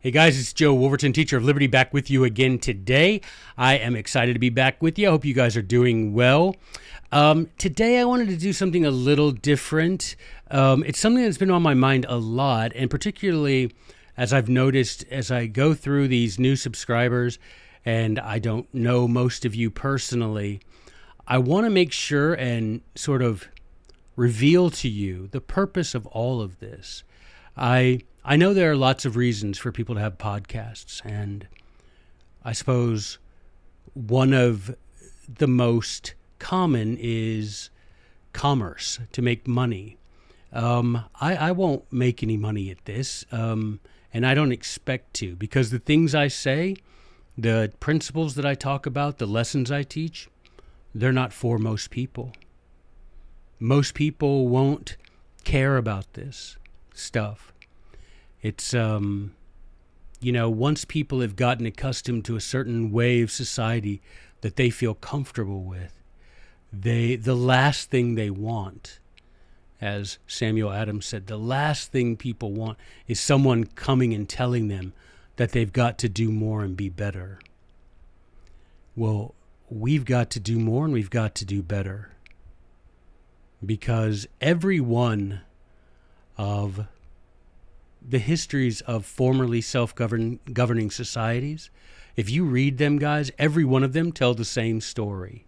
Hey guys, it's Joe Wolverton, teacher of Liberty, back with you again today. I am excited to be back with you. I hope you guys are doing well. Um, today, I wanted to do something a little different. Um, it's something that's been on my mind a lot, and particularly as I've noticed as I go through these new subscribers, and I don't know most of you personally, I want to make sure and sort of reveal to you the purpose of all of this. I I know there are lots of reasons for people to have podcasts, and I suppose one of the most common is commerce to make money. Um, I, I won't make any money at this, um, and I don't expect to because the things I say, the principles that I talk about, the lessons I teach, they're not for most people. Most people won't care about this stuff. It's um you know, once people have gotten accustomed to a certain way of society that they feel comfortable with, they the last thing they want as Samuel Adams said, the last thing people want is someone coming and telling them that they've got to do more and be better. Well, we've got to do more and we've got to do better. Because every one of the histories of formerly self governing societies, if you read them, guys, every one of them tell the same story.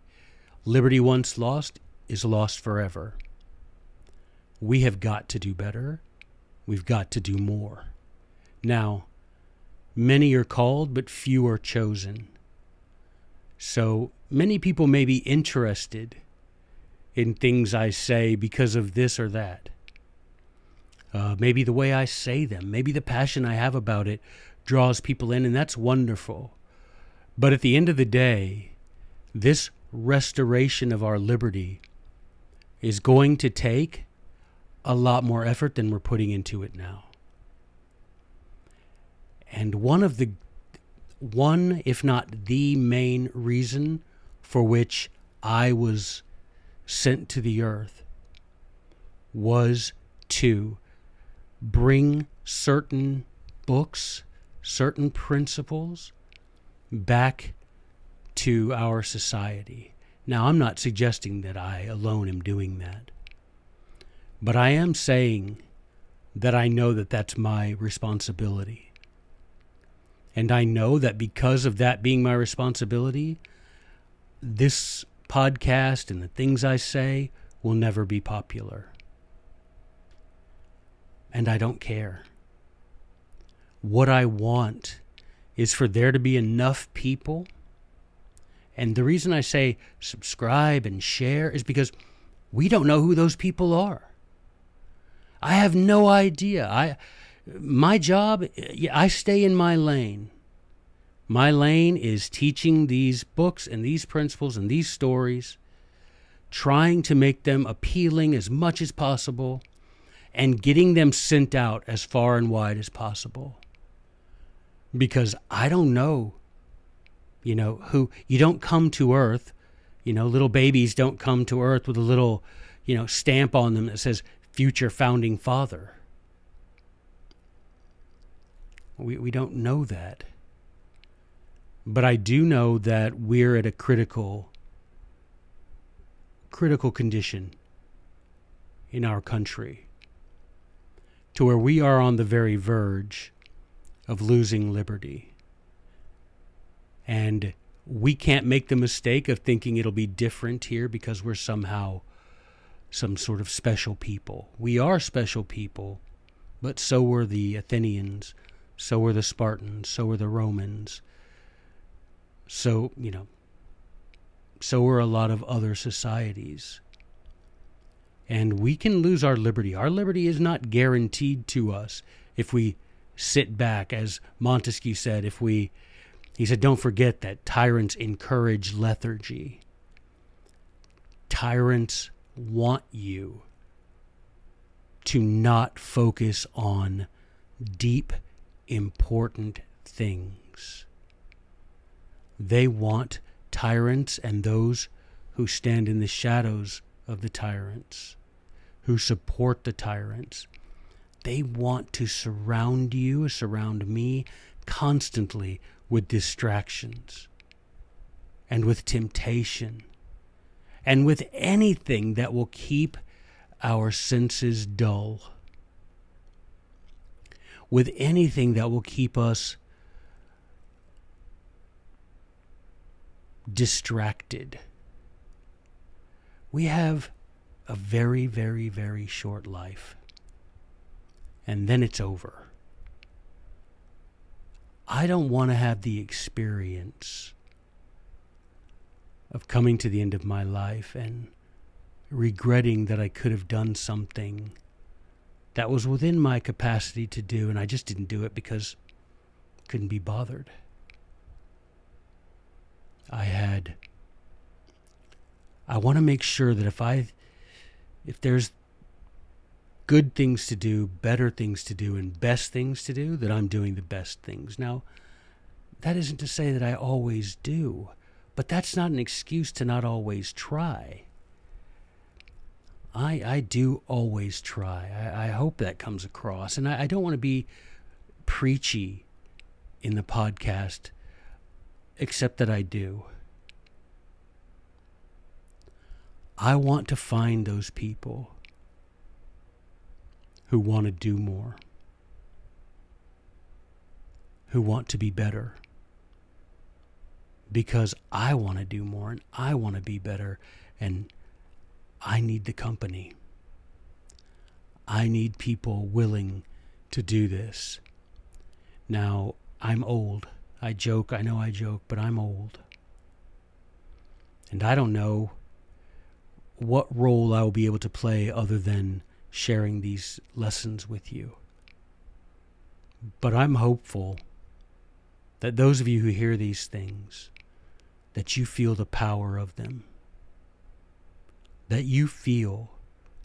Liberty once lost is lost forever. We have got to do better. We've got to do more. Now, many are called, but few are chosen. So many people may be interested in things I say because of this or that. Uh, maybe the way I say them, maybe the passion I have about it draws people in, and that's wonderful. But at the end of the day, this restoration of our liberty is going to take a lot more effort than we're putting into it now. And one of the one, if not the main reason for which I was sent to the earth was to bring certain books, certain principles back to our society. Now, I'm not suggesting that I alone am doing that, but I am saying that I know that that's my responsibility. And I know that because of that being my responsibility, this podcast and the things I say will never be popular and I don't care. What I want is for there to be enough people. And the reason I say subscribe and share is because we don't know who those people are. I have no idea. I my job I stay in my lane. My lane is teaching these books and these principles and these stories, trying to make them appealing as much as possible and getting them sent out as far and wide as possible. Because I don't know, you know, who you don't come to earth, you know, little babies don't come to earth with a little, you know, stamp on them that says future founding father. We, we don't know that. But I do know that we're at a critical critical condition in our country to where we are on the very verge of losing liberty. And we can't make the mistake of thinking it'll be different here because we're somehow some sort of special people. We are special people, but so were the Athenians, so were the Spartans, so were the Romans. So, you know, so were a lot of other societies and we can lose our liberty. Our liberty is not guaranteed to us if we sit back, as Montesquieu said, if we, he said, don't forget that tyrants encourage lethargy. Tyrants want you to not focus on deep, important things. They want tyrants and those who stand in the shadows of the tyrants who support the tyrants. they want to surround you, surround me constantly with distractions and with temptation and with anything that will keep our senses dull, with anything that will keep us distracted. We have a very, very, very short life, and then it's over. I don't want to have the experience of coming to the end of my life and regretting that I could have done something that was within my capacity to do, and I just didn't do it because I couldn't be bothered. I had. I want to make sure that if I, if there's good things to do, better things to do, and best things to do, that I'm doing the best things. Now, that isn't to say that I always do. But that's not an excuse to not always try. I, I do always try. I, I hope that comes across. And I, I don't want to be preachy in the podcast, except that I do. I want to find those people who want to do more, who want to be better because I want to do more and I want to be better and I need the company. I need people willing to do this. Now, I'm old. I joke, I know I joke, but I'm old. And I don't know what role I will be able to play other than sharing these lessons with you. But I'm hopeful that those of you who hear these things that you feel the power of them, that you feel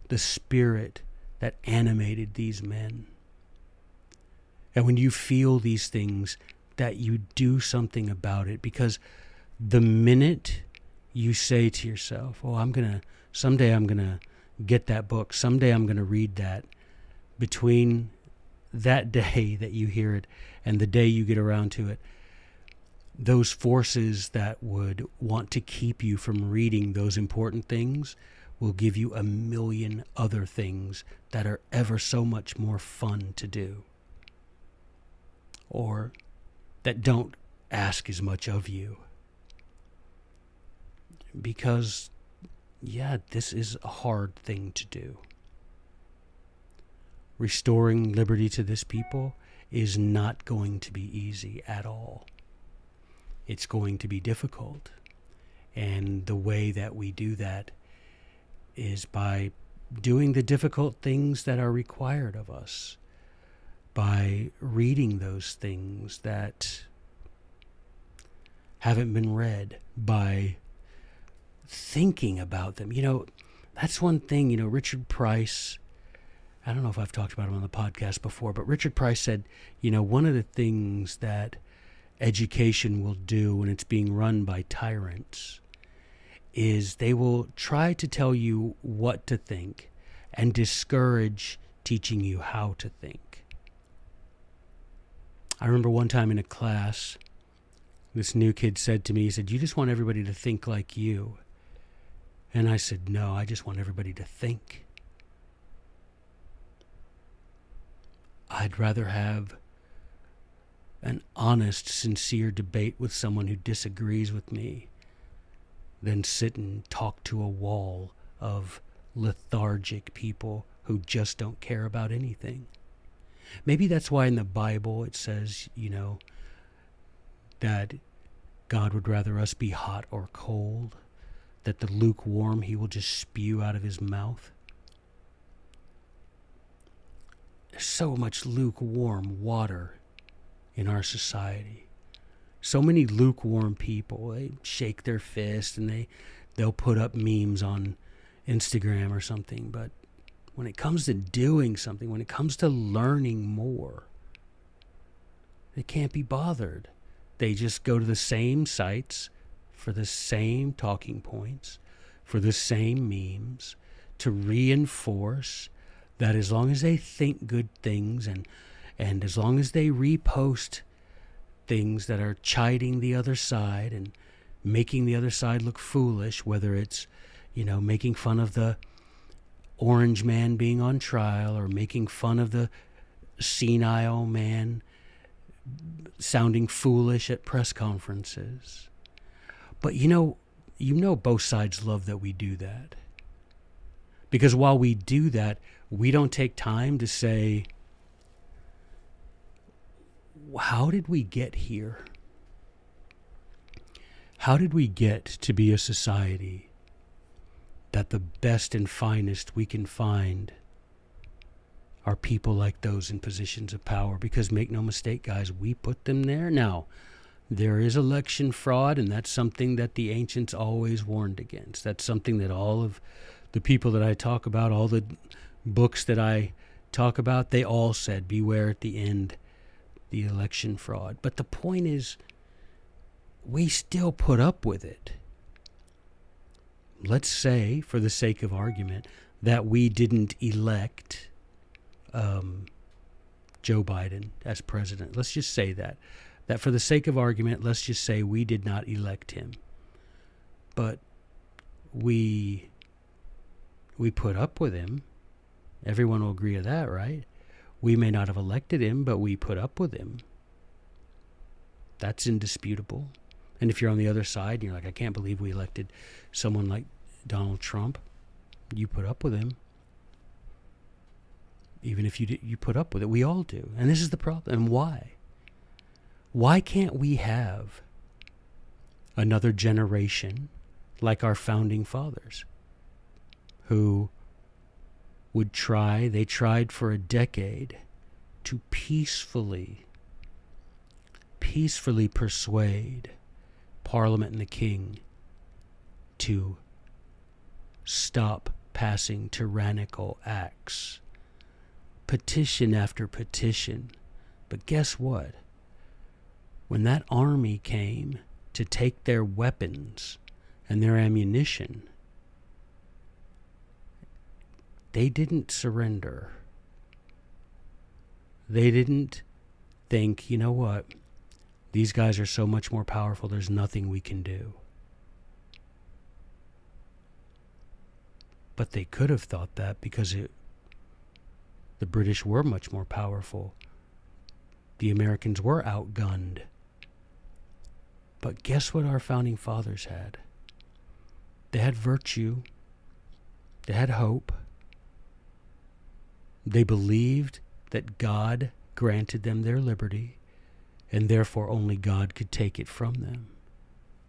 the spirit that animated these men. And when you feel these things, that you do something about it because the minute you say to yourself, Oh, I'm going to, someday I'm going to get that book, someday I'm going to read that, between that day that you hear it and the day you get around to it, those forces that would want to keep you from reading those important things will give you a million other things that are ever so much more fun to do or that don't ask as much of you. Because, yeah, this is a hard thing to do. Restoring liberty to this people is not going to be easy at all it's going to be difficult. And the way that we do that is by doing the difficult things that are required of us, by reading those things that haven't been read, by thinking about them. You know, that's one thing, you know, Richard Price. I don't know if I've talked about him on the podcast before, but Richard Price said, you know, one of the things that education will do when it's being run by tyrants is they will try to tell you what to think and discourage teaching you how to think. I remember one time in a class, this new kid said to me, he said, You just want everybody to think like you. And I said, No, I just want everybody to think. I'd rather have an honest, sincere debate with someone who disagrees with me than sit and talk to a wall of lethargic people who just don't care about anything. Maybe that's why in the Bible it says, you know, that God would rather us be hot or cold, that the lukewarm he will just spew out of his mouth. There's so much lukewarm water in our society. So many lukewarm people, they shake their fist and they they'll put up memes on Instagram or something, but when it comes to doing something, when it comes to learning more, they can't be bothered. They just go to the same sites for the same talking points, for the same memes to reinforce that as long as they think good things and and as long as they repost things that are chiding the other side and making the other side look foolish, whether it's, you know, making fun of the orange man being on trial or making fun of the senile man sounding foolish at press conferences. But you know, you know both sides love that we do that. Because while we do that, we don't take time to say, how did we get here? How did we get to be a society that the best and finest we can find are people like those in positions of power? Because make no mistake, guys, we put them there. Now, there is election fraud, and that's something that the ancients always warned against. That's something that all of the people that I talk about, all the books that I talk about, they all said, beware at the end the election fraud. But the point is, we still put up with it. Let's say, for the sake of argument, that we didn't elect um, Joe Biden as president. Let's just say that. That for the sake of argument, let's just say we did not elect him. But we we put up with him. Everyone will agree to that, right? We may not have elected him, but we put up with him. That's indisputable. And if you're on the other side and you're like, I can't believe we elected someone like Donald Trump, you put up with him. Even if you you put up with it, we all do. And this is the problem. And why? Why can't we have another generation like our founding fathers who would try, they tried for a decade to peacefully, peacefully persuade Parliament and the King to stop passing tyrannical acts. Petition after petition. But guess what? When that army came to take their weapons and their ammunition, they didn't surrender. They didn't think, you know what? These guys are so much more powerful, there's nothing we can do. But they could have thought that because it, the British were much more powerful. The Americans were outgunned. But guess what our founding fathers had? They had virtue, they had hope, they believed that God granted them their liberty, and therefore only God could take it from them.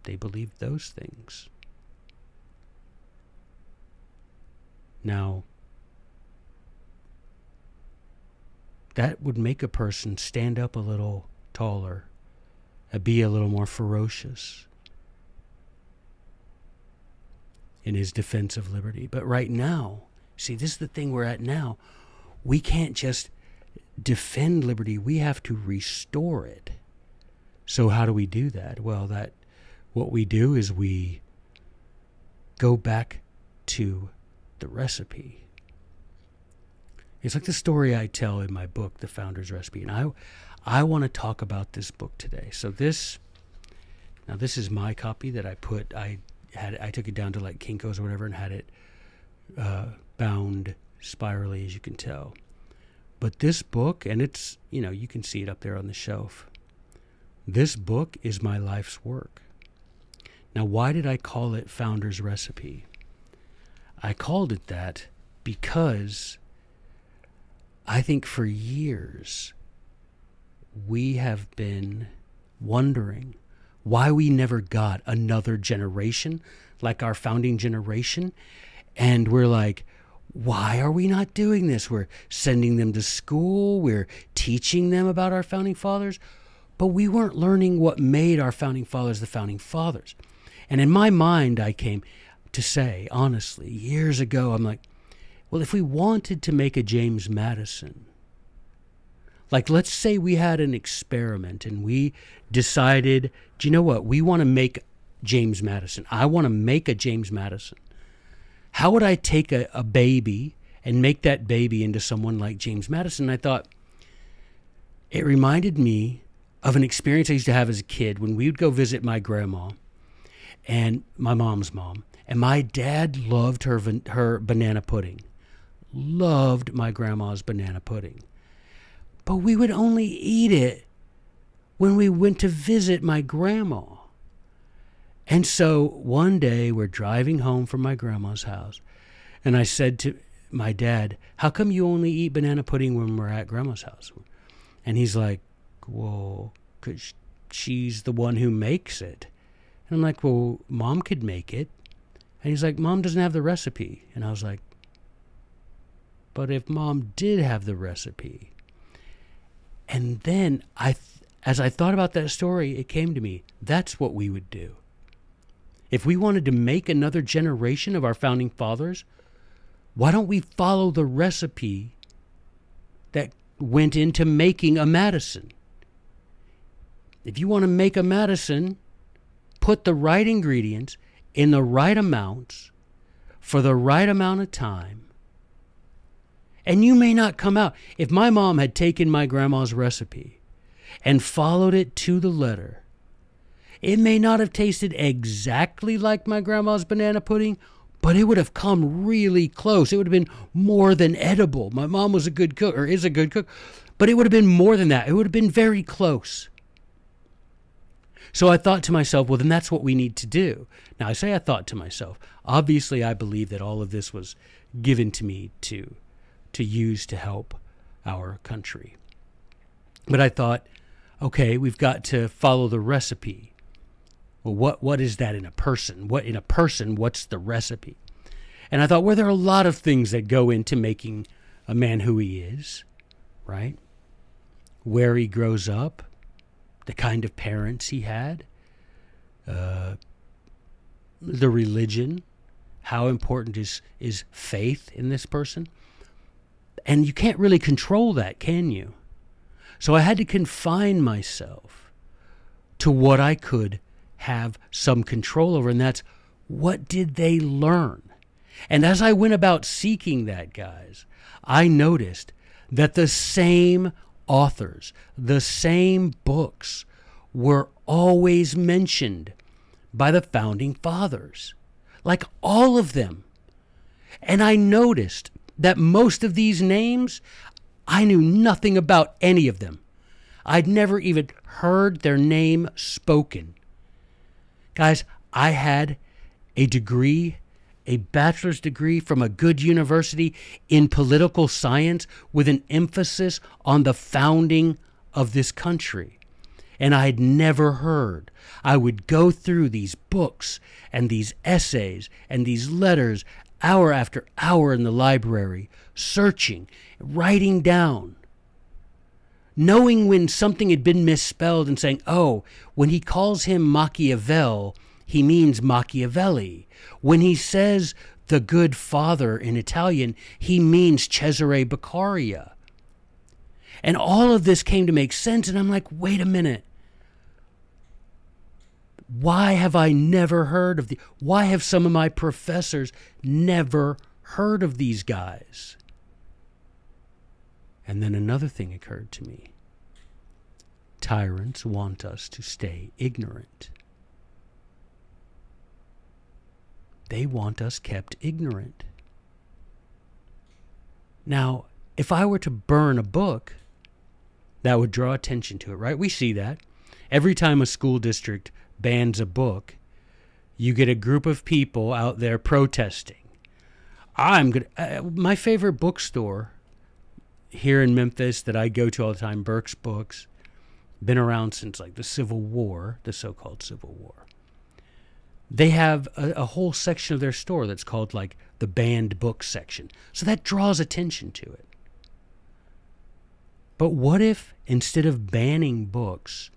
They believed those things. Now, that would make a person stand up a little taller, Uh, be a little more ferocious in his defense of liberty. But right now, see, this is the thing we're at now we can't just defend liberty, we have to restore it. So how do we do that? Well, that what we do is we go back to the recipe. It's like the story I tell in my book, The Founder's Recipe, and I I want to talk about this book today. So this now this is my copy that I put I had I took it down to like Kinko's or whatever and had it uh, bound spirally, as you can tell. But this book, and it's, you know, you can see it up there on the shelf. This book is my life's work. Now, why did I call it Founder's Recipe? I called it that because I think for years we have been wondering why we never got another generation like our founding generation. And we're like, why are we not doing this? We're sending them to school, we're teaching them about our founding fathers, but we weren't learning what made our founding fathers the founding fathers. And in my mind, I came to say, honestly, years ago, I'm like, well, if we wanted to make a James Madison, like let's say we had an experiment and we decided, do you know what? We want to make James Madison. I want to make a James Madison. How would I take a, a baby and make that baby into someone like James Madison. I thought it reminded me of an experience I used to have as a kid when we would go visit my grandma and my mom's mom. And my dad loved her her banana pudding. Loved my grandma's banana pudding. But we would only eat it when we went to visit my grandma. And so one day we're driving home from my grandma's house, and I said to my dad, How come you only eat banana pudding when we're at grandma's house? And he's like, Well, because she's the one who makes it. And I'm like, Well, mom could make it. And he's like, Mom doesn't have the recipe. And I was like, But if mom did have the recipe. And then I, as I thought about that story, it came to me that's what we would do. If we wanted to make another generation of our founding fathers, why don't we follow the recipe that went into making a Madison? If you want to make a Madison, put the right ingredients in the right amounts for the right amount of time. And you may not come out. If my mom had taken my grandma's recipe and followed it to the letter, it may not have tasted exactly like my grandma's banana pudding, but it would have come really close. It would have been more than edible. My mom was a good cook, or is a good cook, but it would have been more than that. It would have been very close. So I thought to myself, well, then that's what we need to do. Now, I say I thought to myself. Obviously, I believe that all of this was given to me to, to use to help our country. But I thought, okay, we've got to follow the recipe. Well, what what is that in a person? What in a person? What's the recipe? And I thought, well, there are a lot of things that go into making a man who he is, right? Where he grows up, the kind of parents he had, uh, the religion, how important is is faith in this person, and you can't really control that, can you? So I had to confine myself to what I could have some control over, and that's what did they learn? And as I went about seeking that, guys, I noticed that the same authors, the same books were always mentioned by the founding fathers, like all of them. And I noticed that most of these names, I knew nothing about any of them. I'd never even heard their name spoken. Guys, I had a degree, a bachelor's degree from a good university in political science with an emphasis on the founding of this country. And I had never heard. I would go through these books and these essays and these letters hour after hour in the library, searching, writing down knowing when something had been misspelled and saying, oh, when he calls him Machiavel, he means Machiavelli. When he says the good father in Italian, he means Cesare Beccaria. And all of this came to make sense, and I'm like, wait a minute. Why have I never heard of the why have some of my professors never heard of these guys? And then another thing occurred to me. Tyrants want us to stay ignorant. They want us kept ignorant. Now, if I were to burn a book, that would draw attention to it, right? We see that. Every time a school district bans a book, you get a group of people out there protesting. I'm to, uh, my favorite bookstore here in Memphis that I go to all the time, Burke's Books, been around since like the Civil War, the so called Civil War. They have a, a, whole section of their store that's called like the banned book section. So that draws attention to it. But what if instead of banning books,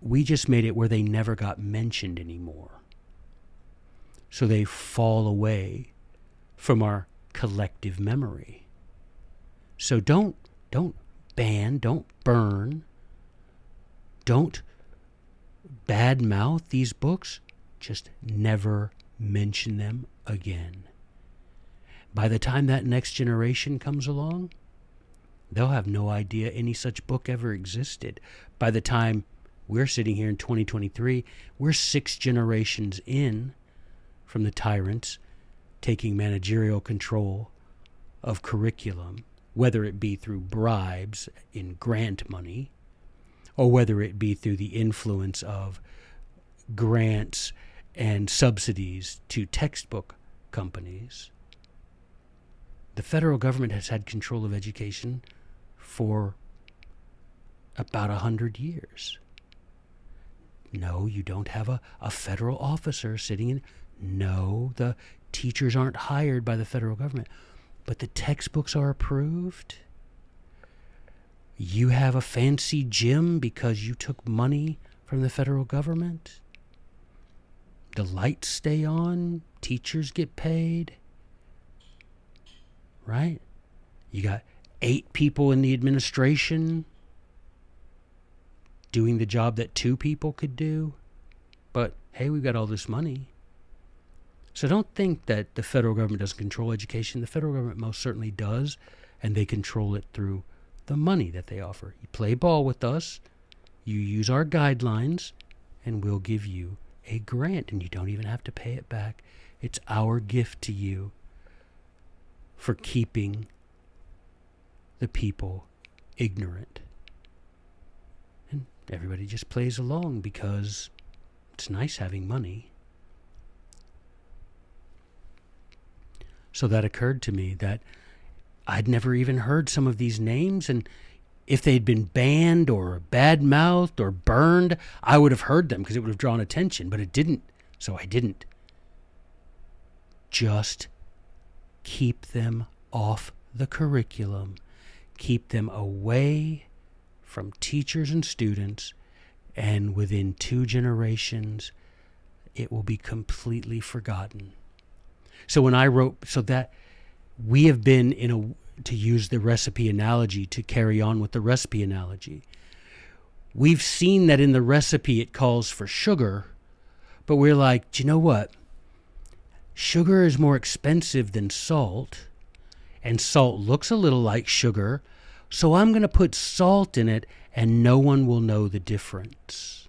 we just made it where they never got mentioned anymore? So they fall away from our collective memory. So don't don't ban, don't burn, don't badmouth these books. Just never mention them again. By the time that next generation comes along, they'll have no idea any such book ever existed. By the time we're sitting here in 2023, we're six generations in from the tyrants taking managerial control of curriculum, whether it be through bribes in grant money or whether it be through the influence of grants and subsidies to textbook companies. The federal government has had control of education for about a hundred years. No, you don't have a, a federal officer sitting in. No, the teachers aren't hired by the federal government, but the textbooks are approved. You have a fancy gym because you took money from the federal government. The lights stay on, teachers get paid. Right? You got eight people in the administration doing the job that two people could do. But hey, we've got all this money. So don't think that the federal government doesn't control education. The federal government most certainly does, and they control it through the money that they offer. You play ball with us, you use our guidelines, and we'll give you a grant, and you don't even have to pay it back. It's our gift to you for keeping the people ignorant. Everybody just plays along because it's nice having money. So that occurred to me that I'd never even heard some of these names, and if they'd been banned or bad mouthed or burned, I would have heard them because it would have drawn attention, but it didn't, so I didn't. Just keep them off the curriculum, keep them away from teachers and students, and within two generations, it will be completely forgotten. So when I wrote, so that we have been in a, to use the recipe analogy, to carry on with the recipe analogy, we've seen that in the recipe it calls for sugar, but we're like, do you know what? Sugar is more expensive than salt, and salt looks a little like sugar, so I'm going to put salt in it and no one will know the difference.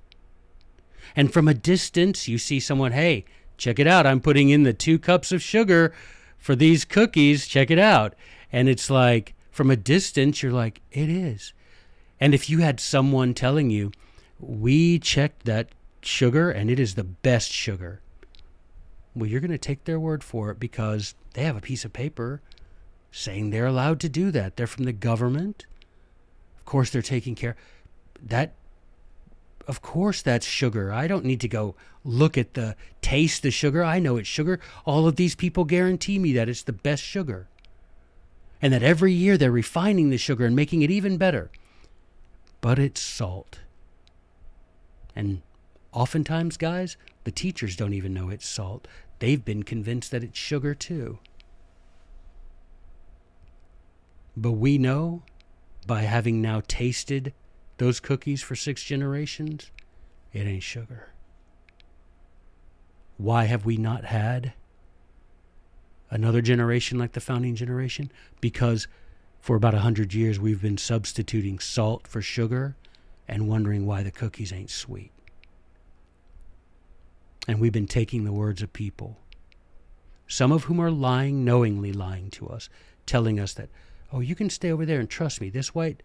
And from a distance, you see someone, hey, check it out. I'm putting in the two cups of sugar for these cookies. Check it out. And it's like, from a distance, you're like, it is. And if you had someone telling you, we checked that sugar and it is the best sugar, well, you're going to take their word for it because they have a piece of paper saying they're allowed to do that. They're from the government. Of course, they're taking care. That of course that's sugar. I don't need to go look at the taste the sugar. I know it's sugar. All of these people guarantee me that it's the best sugar. And that every year they're refining the sugar and making it even better. But it's salt. And oftentimes, guys, the teachers don't even know it's salt. They've been convinced that it's sugar too. But we know by having now tasted those cookies for six generations, it ain't sugar. Why have we not had another generation like the founding generation? Because for about a hundred years we've been substituting salt for sugar and wondering why the cookies ain't sweet. And we've been taking the words of people, some of whom are lying, knowingly lying to us, telling us that, oh, you can stay over there and trust me, this white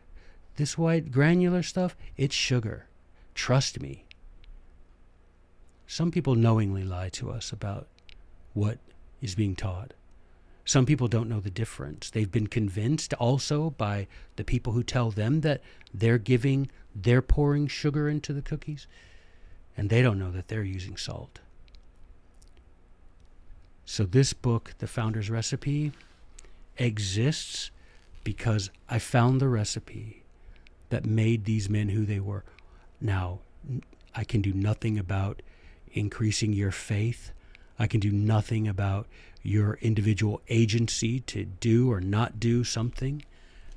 this white granular stuff, it's sugar. Trust me. Some people knowingly lie to us about what is being taught. Some people don't know the difference. They've been convinced also by the people who tell them that they're giving, they're pouring sugar into the cookies, and they don't know that they're using salt. So, this book, The Founder's Recipe, exists because I found the recipe that made these men who they were. Now, I can do nothing about increasing your faith. I can do nothing about your individual agency to do or not do something,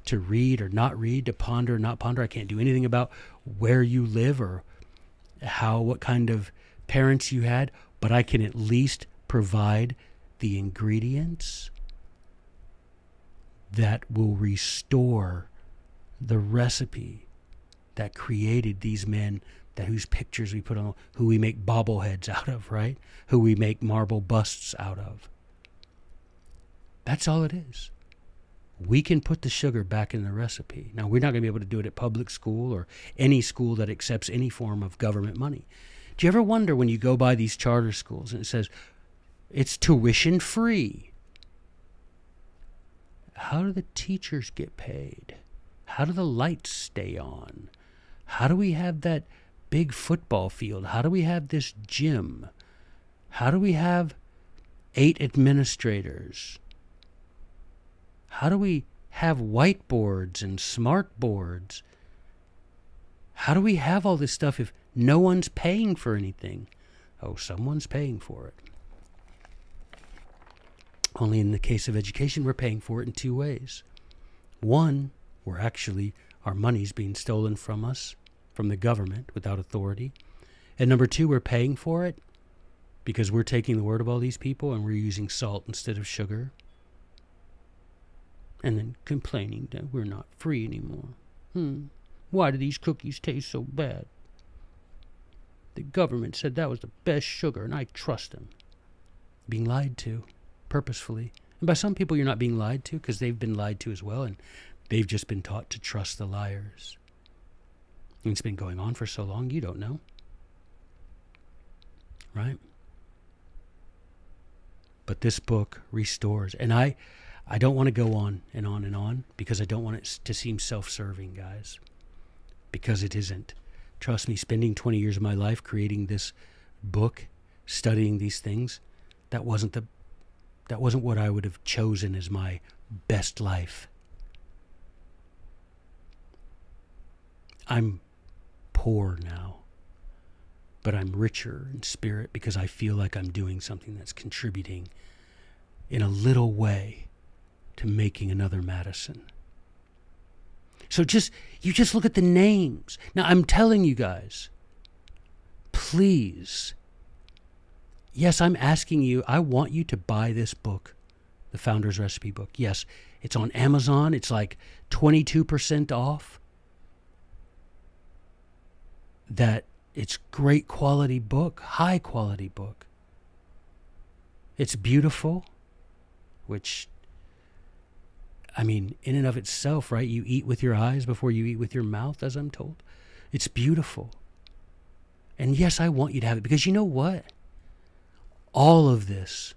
to read or not read, to ponder or not ponder. I can't do anything about where you live or how, what kind of parents you had, but I can at least provide the ingredients that will restore the recipe that created these men that whose pictures we put on who we make bobbleheads out of, right? Who we make marble busts out of. That's all it is. We can put the sugar back in the recipe. Now, we're not going to be able to do it at public school or any school that accepts any form of government money. Do you ever wonder when you go by these charter schools and it says it's tuition free? How do the teachers get paid? How do the lights stay on? How do we have that big football field? How do we have this gym? How do we have eight administrators? How do we have whiteboards and smart boards? How do we have all this stuff if no one's paying for anything? Oh, someone's paying for it. Only in the case of education, we're paying for it in two ways. One, we're actually, our money's being stolen from us, from the government without authority. And number two, we're paying for it because we're taking the word of all these people and we're using salt instead of sugar. And then complaining that we're not free anymore. Hmm. Why do these cookies taste so bad? The government said that was the best sugar, and I trust them. Being lied to purposefully. And by some people, you're not being lied to because they've been lied to as well, and they've just been taught to trust the liars. And it's been going on for so long, you don't know. Right? But this book restores. And I, I don't want to go on and on and on because I don't want it to seem self serving, guys. Because it isn't. Trust me, spending 20 years of my life creating this book, studying these things, that wasn't the that wasn't what I would have chosen as my best life. I'm poor now, but I'm richer in spirit because I feel like I'm doing something that's contributing in a little way to making another Madison. So just you just look at the names. Now I'm telling you guys, please Yes, I'm asking you, I want you to buy this book, the Founder's Recipe book. Yes, it's on Amazon. It's like 22% off. That it's great quality book, high quality book. It's beautiful, which I mean, in and of itself, right? You eat with your eyes before you eat with your mouth, as I'm told. It's beautiful. And yes, I want you to have it because you know what? All of this.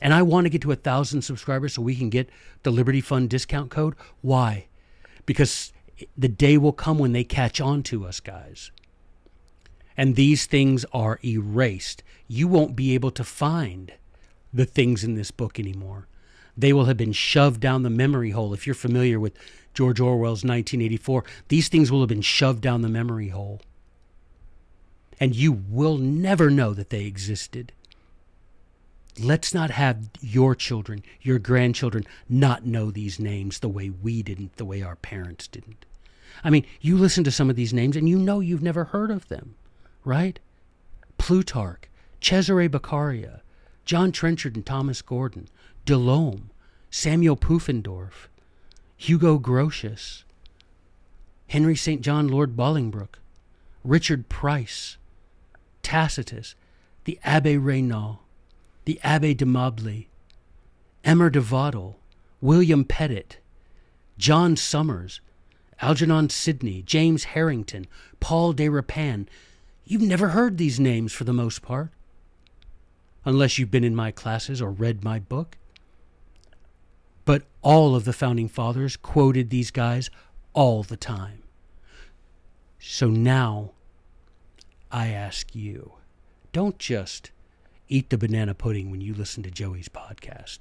And I want to get to a thousand subscribers so we can get the Liberty Fund discount code. Why? Because the day will come when they catch on to us, guys. And these things are erased. You won't be able to find the things in this book anymore. They will have been shoved down the memory hole. If you're familiar with George Orwell's 1984, these things will have been shoved down the memory hole. And you will never know that they existed let's not have your children, your grandchildren, not know these names the way we didn't, the way our parents didn't. I mean, you listen to some of these names and you know you've never heard of them, right? Plutarch, Cesare Beccaria, John Trenchard and Thomas Gordon, De Lolme, Samuel Pufendorf, Hugo Grotius, Henry St. John Lord Bolingbroke, Richard Price, Tacitus, the Abbe Raynal, the Abbe de Mably, Emer de Vattel, William Petyt, John Somers, Algernon Sidney, James Harrington, Paul de Rapin. You've never heard these names for the most part, unless you've been in my classes or read my book. But all of the founding fathers quoted these guys all the time. So now I ask you, don't just eat the banana pudding when you listen to Joey's podcast.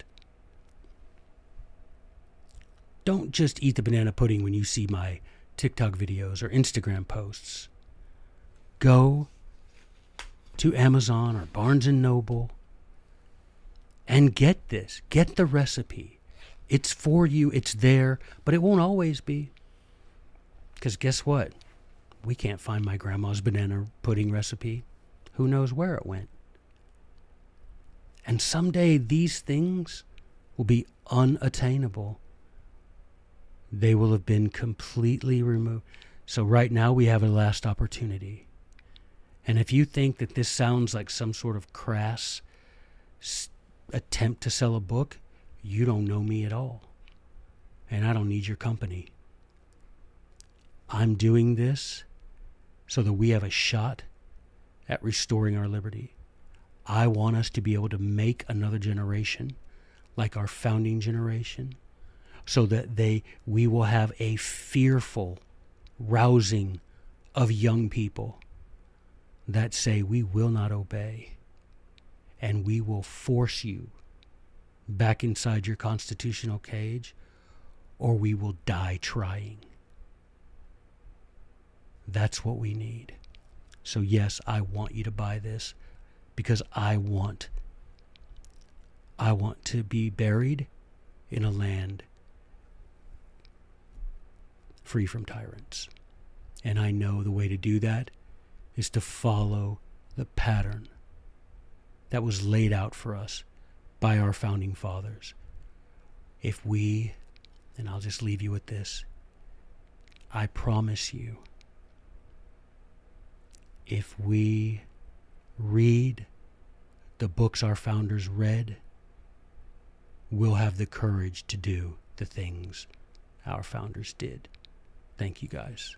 Don't just eat the banana pudding when you see my TikTok videos or Instagram posts. Go to Amazon or Barnes and Noble and get this. Get the recipe. It's for you, it's there, but it won't always be. Because guess what? We can't find my grandma's banana pudding recipe. Who knows where it went? And someday these things will be unattainable they will have been completely removed. So, right now, we have a last opportunity. And if you think that this sounds like some sort of crass attempt to sell a book, you don't know me at all. And I don't need your company. I'm doing this so that we have a shot at restoring our liberty. I want us to be able to make another generation like our founding generation so that they we will have a fearful rousing of young people that say we will not obey and we will force you back inside your constitutional cage or we will die trying. That's what we need. So yes i want you to buy this because i want i want to be buried in a land free from tyrants. And I know the way to do that is to follow the pattern that was laid out for us by our founding fathers. If we, and I'll just leave you with this, I promise you, if we read the books our founders read, we'll have the courage to do the things our founders did. Thank you guys.